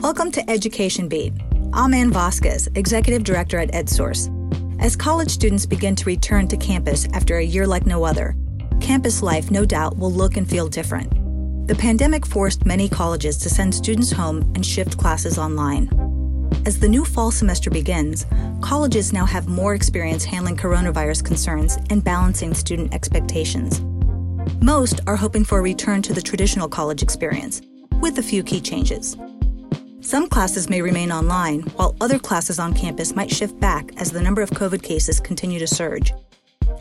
Welcome to Education Beat. I'm Ann Vasquez, Executive Director at EdSource. As college students begin to return to campus after a year like no other, campus life no doubt will look and feel different. The pandemic forced many colleges to send students home and shift classes online. As the new fall semester begins, colleges now have more experience handling coronavirus concerns and balancing student expectations. Most are hoping for a return to the traditional college experience, with a few key changes. Some classes may remain online, while other classes on campus might shift back as the number of COVID cases continue to surge.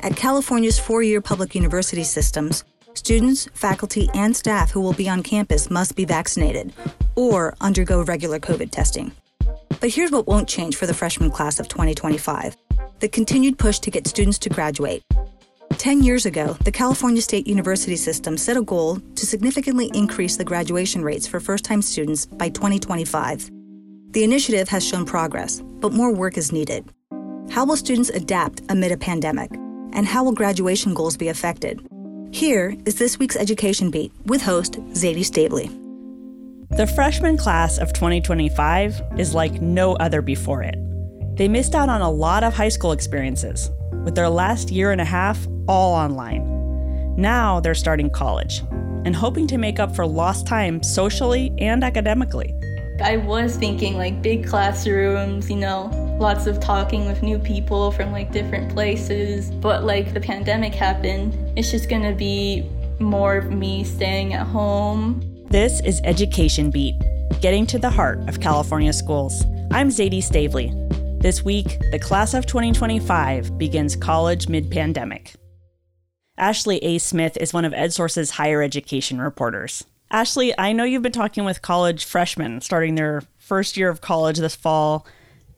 At California's four year public university systems, students, faculty, and staff who will be on campus must be vaccinated or undergo regular COVID testing. But here's what won't change for the freshman class of 2025 the continued push to get students to graduate. Ten years ago, the California State University system set a goal to significantly increase the graduation rates for first time students by 2025. The initiative has shown progress, but more work is needed. How will students adapt amid a pandemic? And how will graduation goals be affected? Here is this week's Education Beat with host Zaidee Stavely. The freshman class of 2025 is like no other before it. They missed out on a lot of high school experiences, with their last year and a half all online. Now they're starting college and hoping to make up for lost time socially and academically. I was thinking like big classrooms, you know, lots of talking with new people from like different places. But like the pandemic happened, it's just gonna be more of me staying at home. This is Education Beat, getting to the heart of California schools. I'm Zaidee Stavely. This week, the class of 2025 begins college mid pandemic. Ashley A. Smith is one of EdSource's higher education reporters. Ashley, I know you've been talking with college freshmen starting their first year of college this fall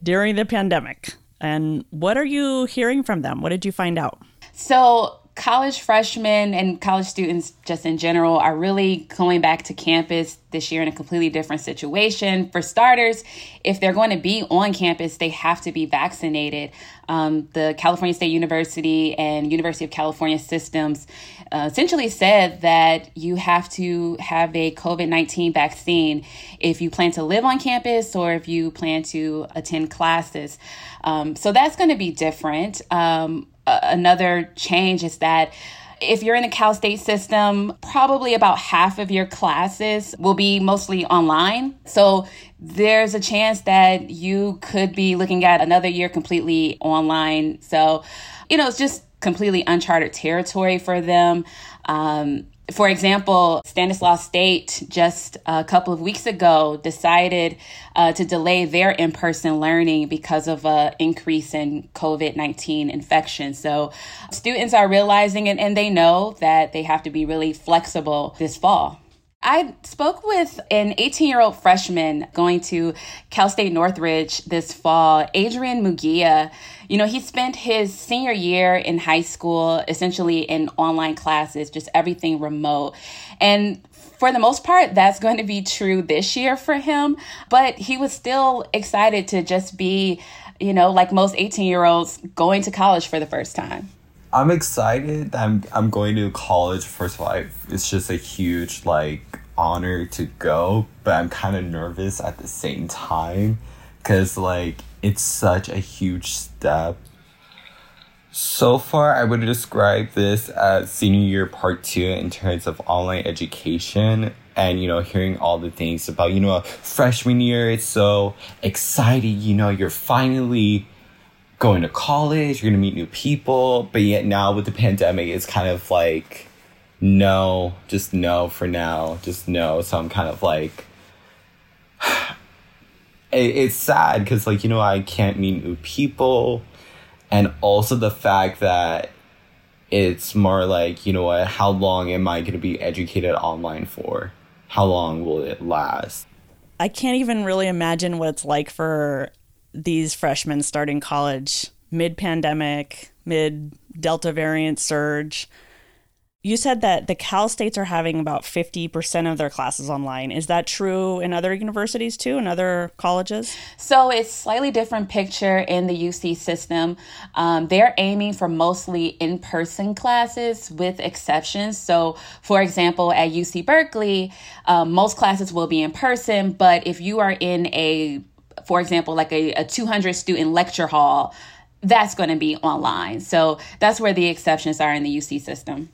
during the pandemic. And what are you hearing from them? What did you find out? So, college freshmen and college students just in general are really going back to campus this year in a completely different situation. For starters, if they're going to be on campus, they have to be vaccinated. Um, the California State University and University of California systems uh, essentially said that you have to have a COVID 19 vaccine if you plan to live on campus or if you plan to attend classes. Um, so that's going to be different. Um, another change is that if you're in the Cal State system, probably about half of your classes will be mostly online. So there's a chance that you could be looking at another year completely online. So, you know, it's just completely uncharted territory for them. Um, for example, Stanislaus State just a couple of weeks ago decided uh, to delay their in person learning because of an increase in COVID 19 infection. So students are realizing it and they know that they have to be really flexible this fall. I spoke with an 18 year old freshman going to Cal State Northridge this fall, Adrian Mugia. You know, he spent his senior year in high school essentially in online classes, just everything remote. And for the most part, that's going to be true this year for him. But he was still excited to just be, you know, like most 18 year olds going to college for the first time. I'm excited. I'm I'm going to college. First of all, it's just a huge like honor to go, but I'm kind of nervous at the same time because like it's such a huge step. So far, I would describe this as senior year part two in terms of online education and you know hearing all the things about you know freshman year. It's so exciting. You know, you're finally going to college, you're gonna meet new people, but yet now with the pandemic, it's kind of like no, just no for now, just no. So I'm kind of like, it's sad because like you know I can't meet new people, and also the fact that it's more like you know what, how long am I gonna be educated online for? How long will it last? I can't even really imagine what it's like for these freshmen starting college mid pandemic, mid Delta variant surge. You said that the Cal States are having about 50% of their classes online. Is that true in other universities too, in other colleges? So it's slightly different picture in the UC system. Um, they're aiming for mostly in person classes with exceptions. So, for example, at UC Berkeley, um, most classes will be in person, but if you are in a, for example, like a, a 200 student lecture hall, that's going to be online. So that's where the exceptions are in the UC system.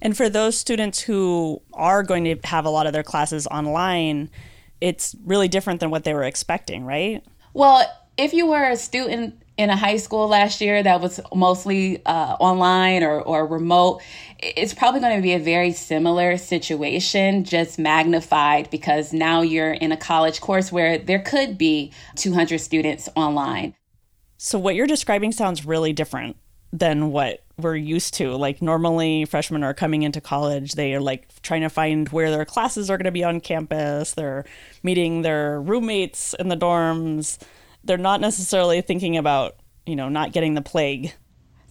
And for those students who are going to have a lot of their classes online, it's really different than what they were expecting, right? Well, if you were a student in a high school last year that was mostly uh, online or, or remote, it's probably going to be a very similar situation, just magnified because now you're in a college course where there could be 200 students online. So, what you're describing sounds really different than what we're used to. Like normally freshmen are coming into college, they are like trying to find where their classes are going to be on campus. They're meeting their roommates in the dorms. They're not necessarily thinking about, you know, not getting the plague.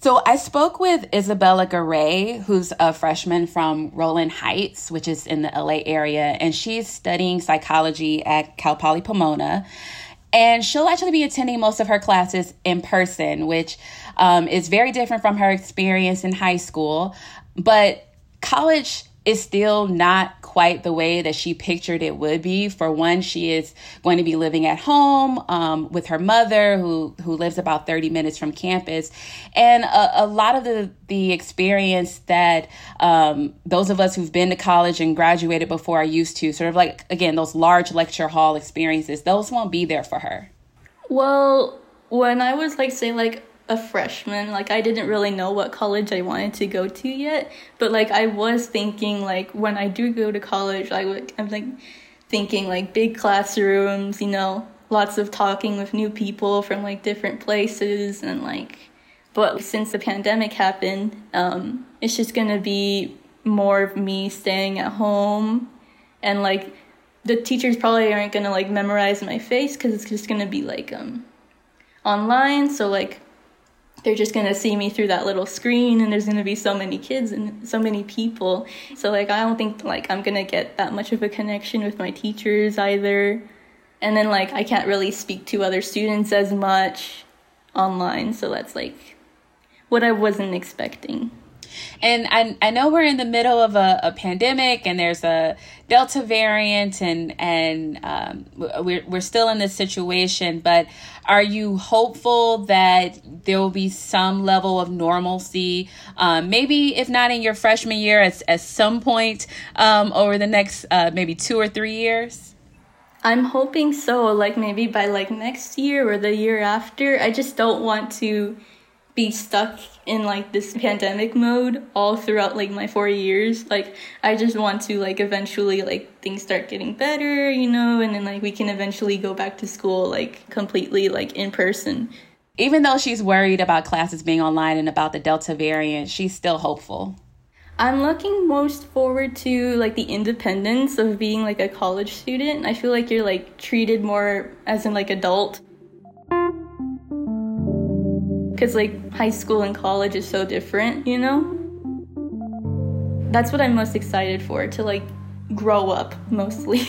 So I spoke with Isabella Garay, who's a freshman from Rowland Heights, which is in the LA area, and she's studying psychology at Cal Poly Pomona. And she'll actually be attending most of her classes in person, which um, is very different from her experience in high school. But college is still not quite the way that she pictured it would be. For one, she is going to be living at home um, with her mother, who who lives about thirty minutes from campus, and a, a lot of the the experience that um, those of us who've been to college and graduated before are used to, sort of like again those large lecture hall experiences, those won't be there for her. Well, when I was like say like a freshman. Like I didn't really know what college I wanted to go to yet, but like I was thinking like when I do go to college, I would I'm like thinking like big classrooms, you know, lots of talking with new people from like different places and like but since the pandemic happened, um it's just to be more of me staying at home and like the teachers probably aren't to like memorize my face cuz it's just to be like um online so like they're just going to see me through that little screen and there's going to be so many kids and so many people. So like i don't think like i'm going to get that much of a connection with my teachers either. And then like i can't really speak to other students as much online. So that's like what i wasn't expecting and I, I know we're in the middle of a, a pandemic and there's a Delta variant and, and um, we're, we're still in this situation, but are you hopeful that there will be some level of normalcy, um, maybe if not in your freshman year, at, at some point um, over the next uh, maybe two or three years? I'm hoping so, like maybe by like next year or the year after. I just don't want to be stuck in like this pandemic mode all throughout like my four years. Like i just want to like eventually like things start getting better you know and then like we can eventually go back to school like completely like in person. Even though she's worried about classes being online and about the delta variant she's still hopeful. I'm looking most forward to like the independence of being like a college student. I feel like you're like treated more as an like adult because like high school and college is so different, you know? That's what I'm most excited for to like grow up mostly.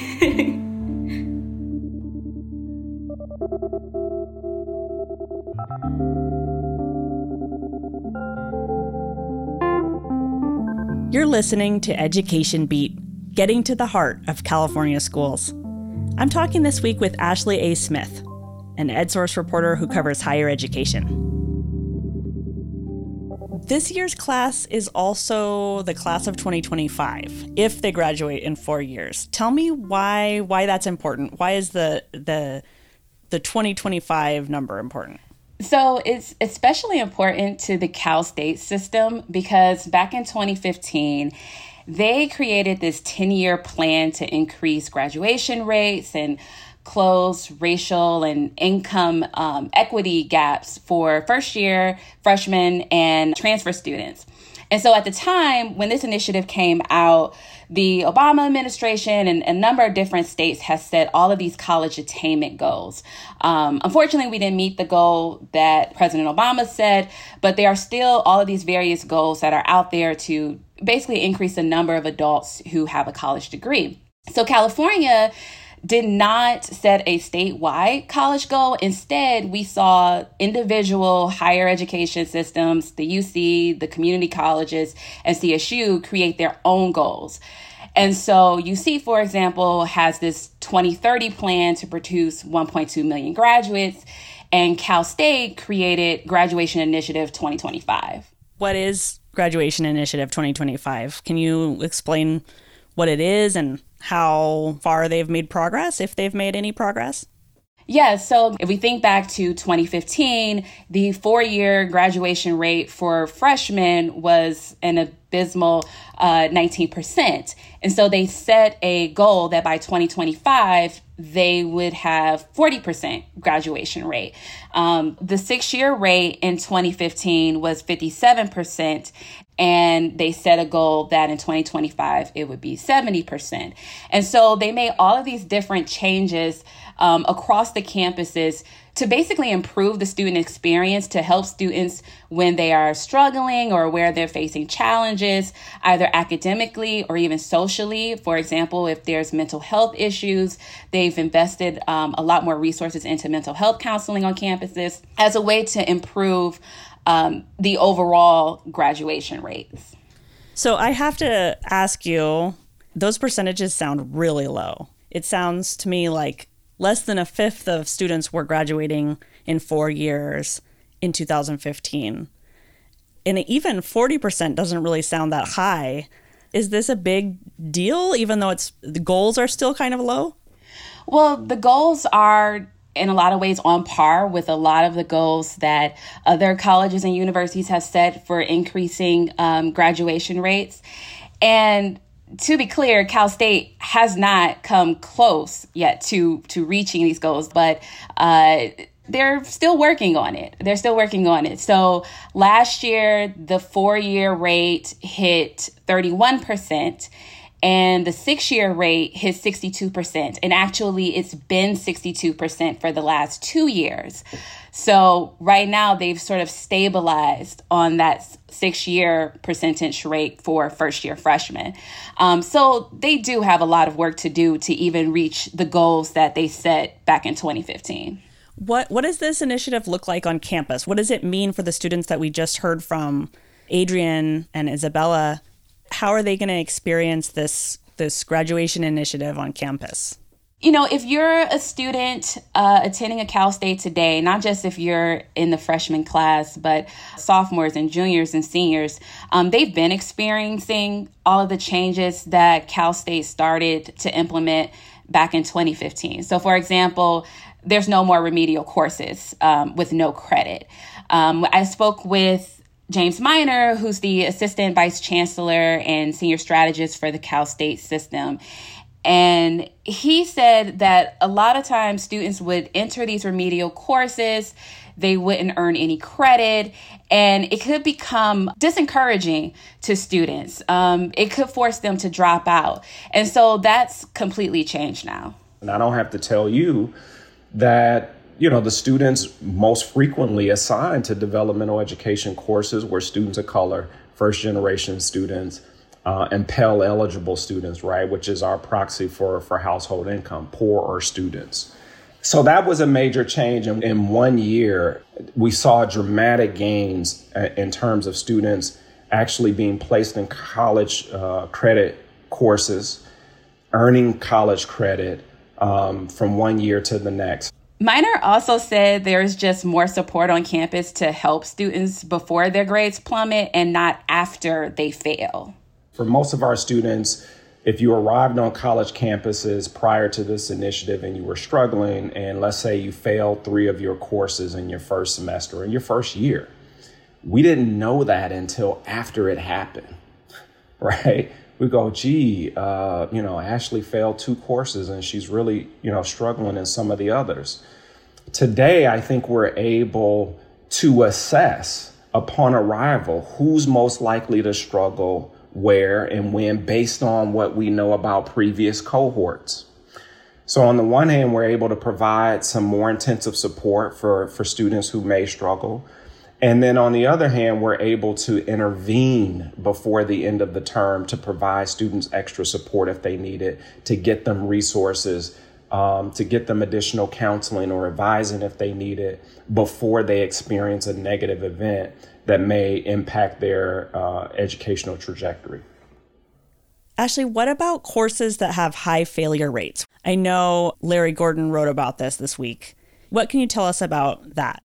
You're listening to Education Beat, getting to the heart of California schools. I'm talking this week with Ashley A. Smith, an EdSource reporter who covers higher education. This year's class is also the class of 2025 if they graduate in 4 years. Tell me why why that's important. Why is the the the 2025 number important? So it's especially important to the Cal State system because back in 2015 they created this 10 year plan to increase graduation rates and close racial and income um, equity gaps for first year freshmen and transfer students. And so at the time when this initiative came out, the Obama administration and a number of different states has set all of these college attainment goals. Um, unfortunately, we didn't meet the goal that President Obama said, but there are still all of these various goals that are out there to basically increase the number of adults who have a college degree. So California did not set a statewide college goal. Instead, we saw individual higher education systems, the UC, the community colleges, and CSU create their own goals. And so UC, for example, has this 2030 plan to produce 1.2 million graduates, and Cal State created Graduation Initiative 2025. What is Graduation Initiative 2025? Can you explain what it is and how far they've made progress, if they've made any progress? Yeah, so if we think back to 2015, the four year graduation rate for freshmen was an abysmal uh, 19%. And so they set a goal that by 2025, they would have 40% graduation rate. Um, the six year rate in 2015 was 57%, and they set a goal that in 2025 it would be 70%. And so they made all of these different changes um, across the campuses to basically improve the student experience to help students when they are struggling or where they're facing challenges, either academically or even socially. For example, if there's mental health issues, they've invested um, a lot more resources into mental health counseling on campuses as a way to improve um, the overall graduation rates. So I have to ask you, those percentages sound really low. It sounds to me like less than a fifth of students were graduating in four years in 2015. And even 40% doesn't really sound that high. Is this a big deal, even though it's the goals are still kind of low? Well, the goals are in a lot of ways on par with a lot of the goals that other colleges and universities have set for increasing um, graduation rates. And to be clear, Cal State has not come close yet to to reaching these goals, but uh, they're still working on it. They're still working on it. So last year, the four year rate hit thirty one percent and the six year rate hit 62%. And actually, it's been 62% for the last two years. So, right now, they've sort of stabilized on that six year percentage rate for first year freshmen. Um, so, they do have a lot of work to do to even reach the goals that they set back in 2015. What, what does this initiative look like on campus? What does it mean for the students that we just heard from, Adrian and Isabella? how are they going to experience this this graduation initiative on campus? You know, if you're a student uh, attending a Cal State today, not just if you're in the freshman class, but sophomores and juniors and seniors, um, they've been experiencing all of the changes that Cal State started to implement back in 2015. So, for example, there's no more remedial courses um, with no credit. Um, I spoke with James Minor, who's the assistant vice chancellor and senior strategist for the Cal State system. And he said that a lot of times students would enter these remedial courses, they wouldn't earn any credit, and it could become discouraging to students. Um, it could force them to drop out. And so that's completely changed now. And I don't have to tell you that you know, the students most frequently assigned to developmental education courses were students of color, first generation students, uh, and Pell eligible students, right, which is our proxy for, for household income, poorer students. So that was a major change. In, in one year, we saw dramatic gains uh, in terms of students actually being placed in college uh, credit courses, earning college credit um, from one year to the next. Minor also said there's just more support on campus to help students before their grades plummet and not after they fail. For most of our students, if you arrived on college campuses prior to this initiative and you were struggling, and let's say you failed three of your courses in your first semester, in your first year, we didn't know that until after it happened, right? We go, gee, uh, you know, Ashley failed two courses and she's really, you know, struggling in some of the others. Today, I think we're able to assess upon arrival who's most likely to struggle where and when based on what we know about previous cohorts. So on the one hand, we're able to provide some more intensive support for, for students who may struggle. And then on the other hand, we're able to intervene before the end of the term to provide students extra support if they need it, to get them resources, um, to get them additional counseling or advising if they need it before they experience a negative event that may impact their uh, educational trajectory. Ashley, what about courses that have high failure rates? I know Larry Gordon wrote about this this week. What can you tell us about that?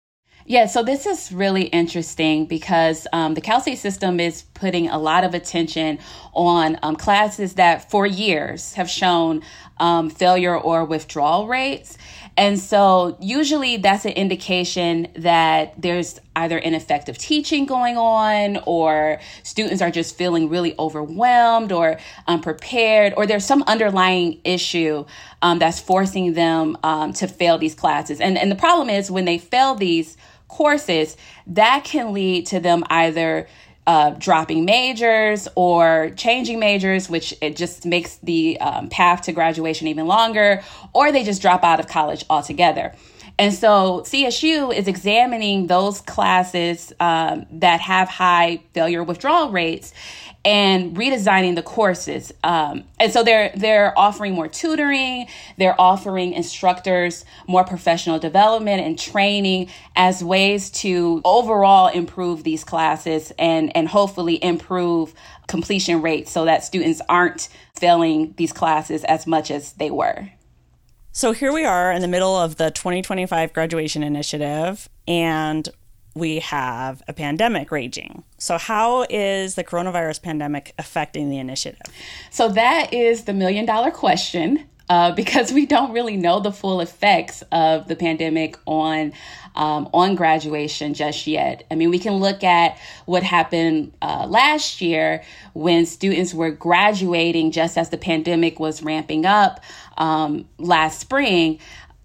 Yeah, so this is really interesting because um, the Cal State system is putting a lot of attention on um, classes that for years have shown um, failure or withdrawal rates. And so usually that's an indication that there's either ineffective teaching going on or students are just feeling really overwhelmed or unprepared or there's some underlying issue um, that's forcing them um, to fail these classes. And, and the problem is when they fail these courses, that can lead to them either uh, dropping majors or changing majors, which it just makes the um, path to graduation even longer, or they just drop out of college altogether. And so CSU is examining those classes um, that have high failure withdrawal rates and redesigning the courses. Um, and so they're they're offering more tutoring, they're offering instructors more professional development and training as ways to overall improve these classes and and hopefully improve completion rates so that students aren't failing these classes as much as they were. So here we are in the middle of the 2025 graduation initiative and we have a pandemic raging. So, how is the coronavirus pandemic affecting the initiative? So, that is the million dollar question. Uh, because we don't really know the full effects of the pandemic on um, on graduation just yet. I mean, we can look at what happened uh, last year when students were graduating just as the pandemic was ramping up um, last spring,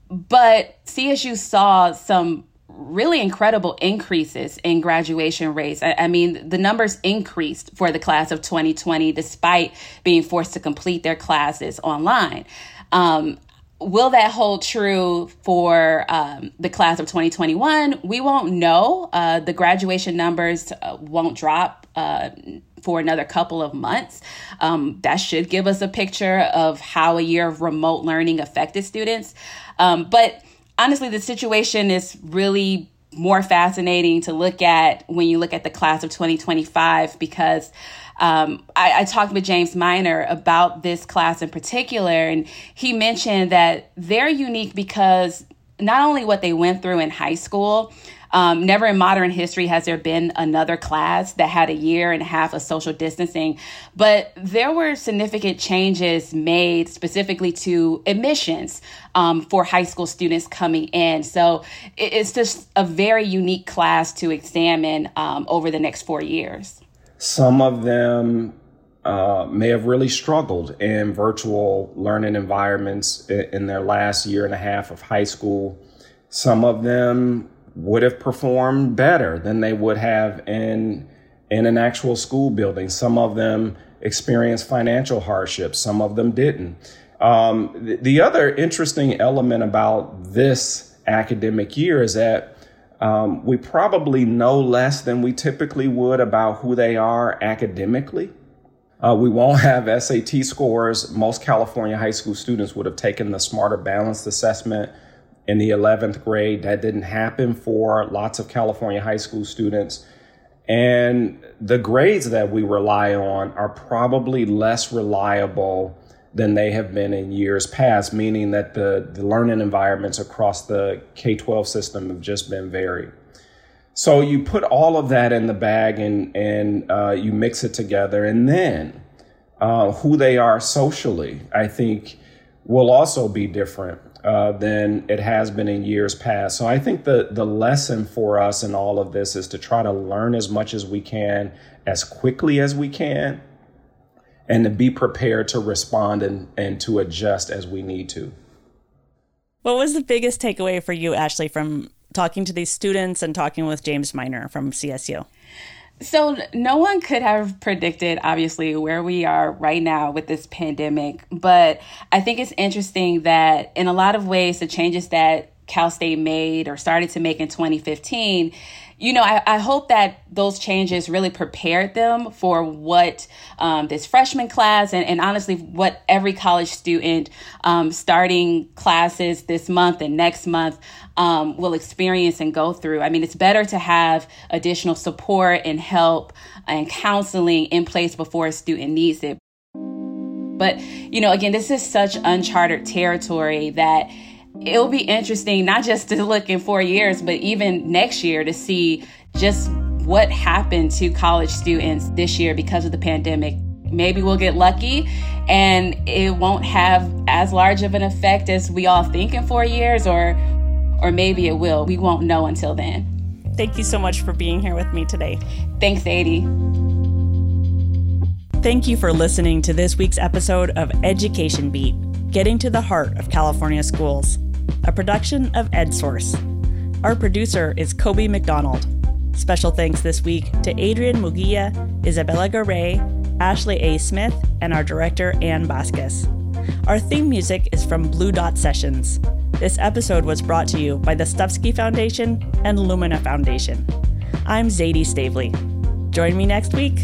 but CSU saw some really incredible increases in graduation rates. I, I, mean, the numbers increased for the class of 2020 despite being forced to complete their classes online. Um, will that hold true for um, the class of 2021? We won't know. Uh, the graduation numbers uh, won't drop. Uh, for another couple of months. Um, that should give us a picture of how a year of remote learning affected students. Um, but honestly, the situation is really more fascinating to look at when you look at the class of 2025 because um, I, I, talked with James Minor about this class in particular, and he mentioned that they're unique because not only what they went through in high school, um, never in modern history has there been another class that had a year and a half of social distancing, but there were significant changes made specifically to admissions um, for high school students coming in. So it's just a very unique class to examine um, over the next four years. Some of them uh, may have really struggled in virtual learning environments in their last year and a half of high school. Some of them would have performed better than they would have in in an actual school building. Some of them experienced financial hardships. Some of them didn't. Um, the, the, other interesting element about this academic year is that um, we probably know less than we typically would about who they are academically. Uh, we won't have SAT scores. Most California high school students would have taken the Smarter Balanced Assessment in the 11th grade. That didn't happen for lots of California high school students. And the grades that we rely on are probably less reliable than they have been in years past, meaning that the, the learning environments across the K 12 system have just been varied. So you put all of that in the bag and, and uh, you mix it together, and then uh, who they are socially, I think, will also be different uh, than it has been in years past. So I think the the lesson for us in all of this is to try to learn as much as we can, as quickly as we can, and to be prepared to respond and, and to adjust as we need to. What was the biggest takeaway for you, Ashley, from talking to these students and talking with James Minor from CSU? So, no one could have predicted, obviously, where we are right now with this pandemic. But I think it's interesting that, in a lot of ways, the changes that Cal State made or started to make in 2015 you know, I, I, hope that those changes really prepared them for what um, this freshman class and, and, honestly, what every college student um, starting classes this month and next month um, will experience and go through. I mean, it's better to have additional support and help and counseling in place before a student needs it. But, you know, again, this is such uncharted territory that it'll be interesting not just to look in four years, but even next year to see just what happened to college students this year because of the pandemic. Maybe we'll get lucky and it won't have as large of an effect as we all think in four years, or or maybe it will. We won't know until then. Thank you so much for being here with me today. Thanks, Adie. Thank you for listening to this week's episode of Education Beat, getting to the heart of California schools a production of EdSource. Our producer is Kobe McDonald. Special thanks this week to Adrian Mugia, Isabella Garay, Ashley A. Smith, and our director, Ann Vasquez. Our theme music is from Blue Dot Sessions. This episode was brought to you by the Stupski Foundation and Lumina Foundation. I'm Zaidee Stavely. Join me next week